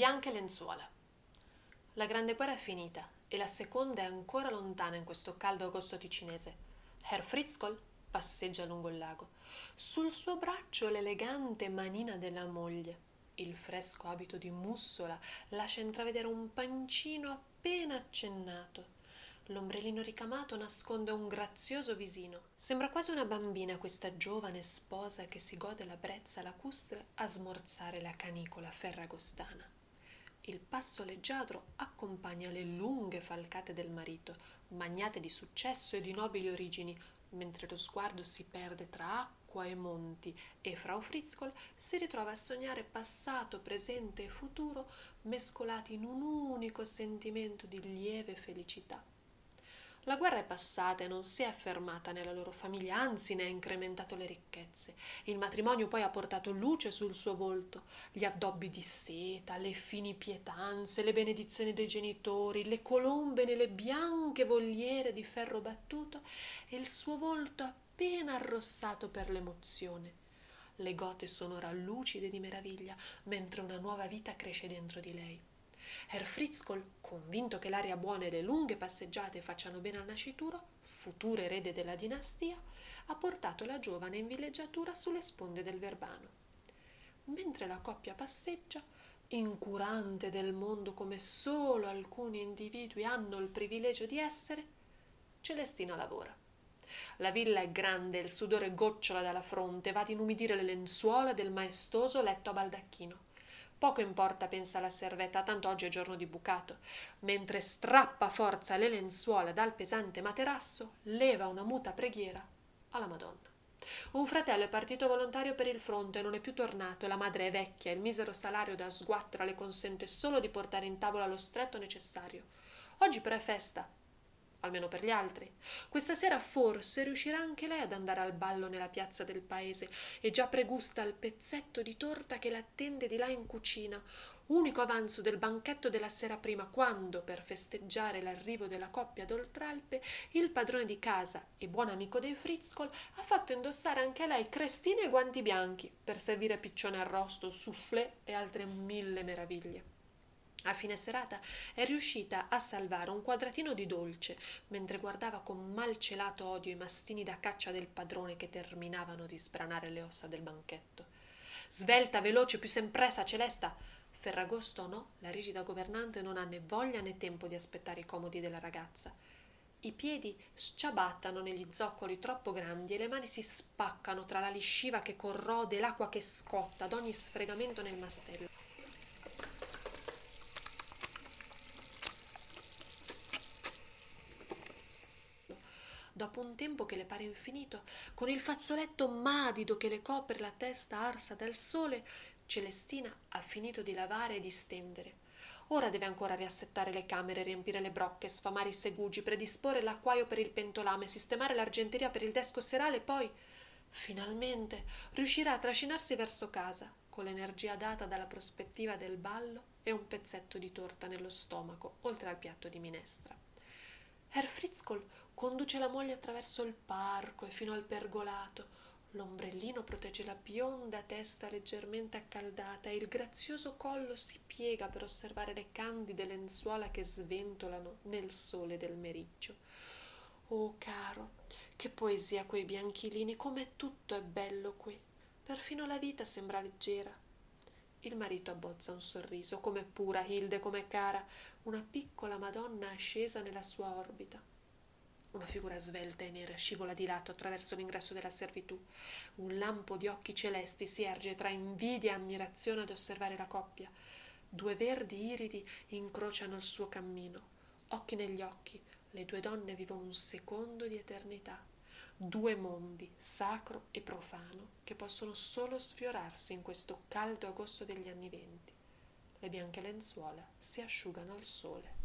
Bianche lenzuola. La grande guerra è finita e la seconda è ancora lontana in questo caldo agosto ticinese. Herr Fritzkoll passeggia lungo il lago. Sul suo braccio l'elegante manina della moglie. Il fresco abito di mussola lascia intravedere un pancino appena accennato. L'ombrellino ricamato nasconde un grazioso visino. Sembra quasi una bambina questa giovane sposa che si gode la brezza lacustre a smorzare la canicola ferragostana. Il passo leggiadro accompagna le lunghe falcate del marito, magnate di successo e di nobili origini, mentre lo sguardo si perde tra acqua e monti e Frau Fritzkoll si ritrova a sognare passato, presente e futuro mescolati in un unico sentimento di lieve felicità. La guerra è passata e non si è affermata nella loro famiglia, anzi ne ha incrementato le ricchezze. Il matrimonio poi ha portato luce sul suo volto, gli addobbi di seta, le fini pietanze, le benedizioni dei genitori, le colombe nelle bianche vogliere di ferro battuto e il suo volto appena arrossato per l'emozione. Le gote sono ora lucide di meraviglia, mentre una nuova vita cresce dentro di lei. Herr Fritzkoll, convinto che l'aria buona e le lunghe passeggiate facciano bene al nascituro, futuro erede della dinastia, ha portato la giovane in villeggiatura sulle sponde del Verbano. Mentre la coppia passeggia, incurante del mondo come solo alcuni individui hanno il privilegio di essere, Celestina lavora. La villa è grande, il sudore gocciola dalla fronte, va ad inumidire le lenzuola del maestoso letto a baldacchino. Poco importa, pensa la servetta, tanto oggi è giorno di bucato. Mentre strappa forza le lenzuola dal pesante materasso, leva una muta preghiera alla Madonna. Un fratello è partito volontario per il fronte non è più tornato, la madre è vecchia, il misero salario da sguattra le consente solo di portare in tavola lo stretto necessario. Oggi però è festa, almeno per gli altri. Questa sera forse riuscirà anche lei ad andare al ballo nella piazza del paese e già pregusta il pezzetto di torta che l'attende di là in cucina, unico avanzo del banchetto della sera prima, quando, per festeggiare l'arrivo della coppia d'Oltralpe, il padrone di casa e buon amico dei Fritzkol ha fatto indossare anche lei crestine e guanti bianchi per servire piccione arrosto, soufflé e altre mille meraviglie. A fine serata è riuscita a salvare un quadratino di dolce mentre guardava con malcelato odio i mastini da caccia del padrone che terminavano di sbranare le ossa del banchetto. Svelta, veloce, più sempresa, celesta. Ferragosto o no, la rigida governante non ha né voglia né tempo di aspettare i comodi della ragazza. I piedi sciabattano negli zoccoli troppo grandi e le mani si spaccano tra la lisciva che corrode e l'acqua che scotta ad ogni sfregamento nel mastello. Dopo un tempo che le pare infinito, con il fazzoletto madido che le copre la testa arsa dal sole, Celestina ha finito di lavare e di stendere. Ora deve ancora riassettare le camere, riempire le brocche, sfamare i segugi, predisporre l'acquaio per il pentolame, sistemare l'argenteria per il desco serale e poi, finalmente, riuscirà a trascinarsi verso casa, con l'energia data dalla prospettiva del ballo e un pezzetto di torta nello stomaco, oltre al piatto di minestra. Herr Fritzkoll conduce la moglie attraverso il parco e fino al pergolato. L'ombrellino protegge la bionda testa leggermente accaldata e il grazioso collo si piega per osservare le candide lenzuola che sventolano nel sole del meriggio. Oh caro, che poesia quei bianchilini, come tutto è bello qui. Perfino la vita sembra leggera. Il marito abbozza un sorriso, come pura Hilde, come cara, una piccola Madonna ascesa nella sua orbita. Una figura svelta e nera scivola di lato attraverso l'ingresso della servitù. Un lampo di occhi celesti si erge tra invidia e ammirazione ad osservare la coppia. Due verdi iridi incrociano il suo cammino. Occhi negli occhi, le due donne vivono un secondo di eternità. Due mondi, sacro e profano, che possono solo sfiorarsi in questo caldo agosto degli anni venti. Le bianche lenzuola si asciugano al sole.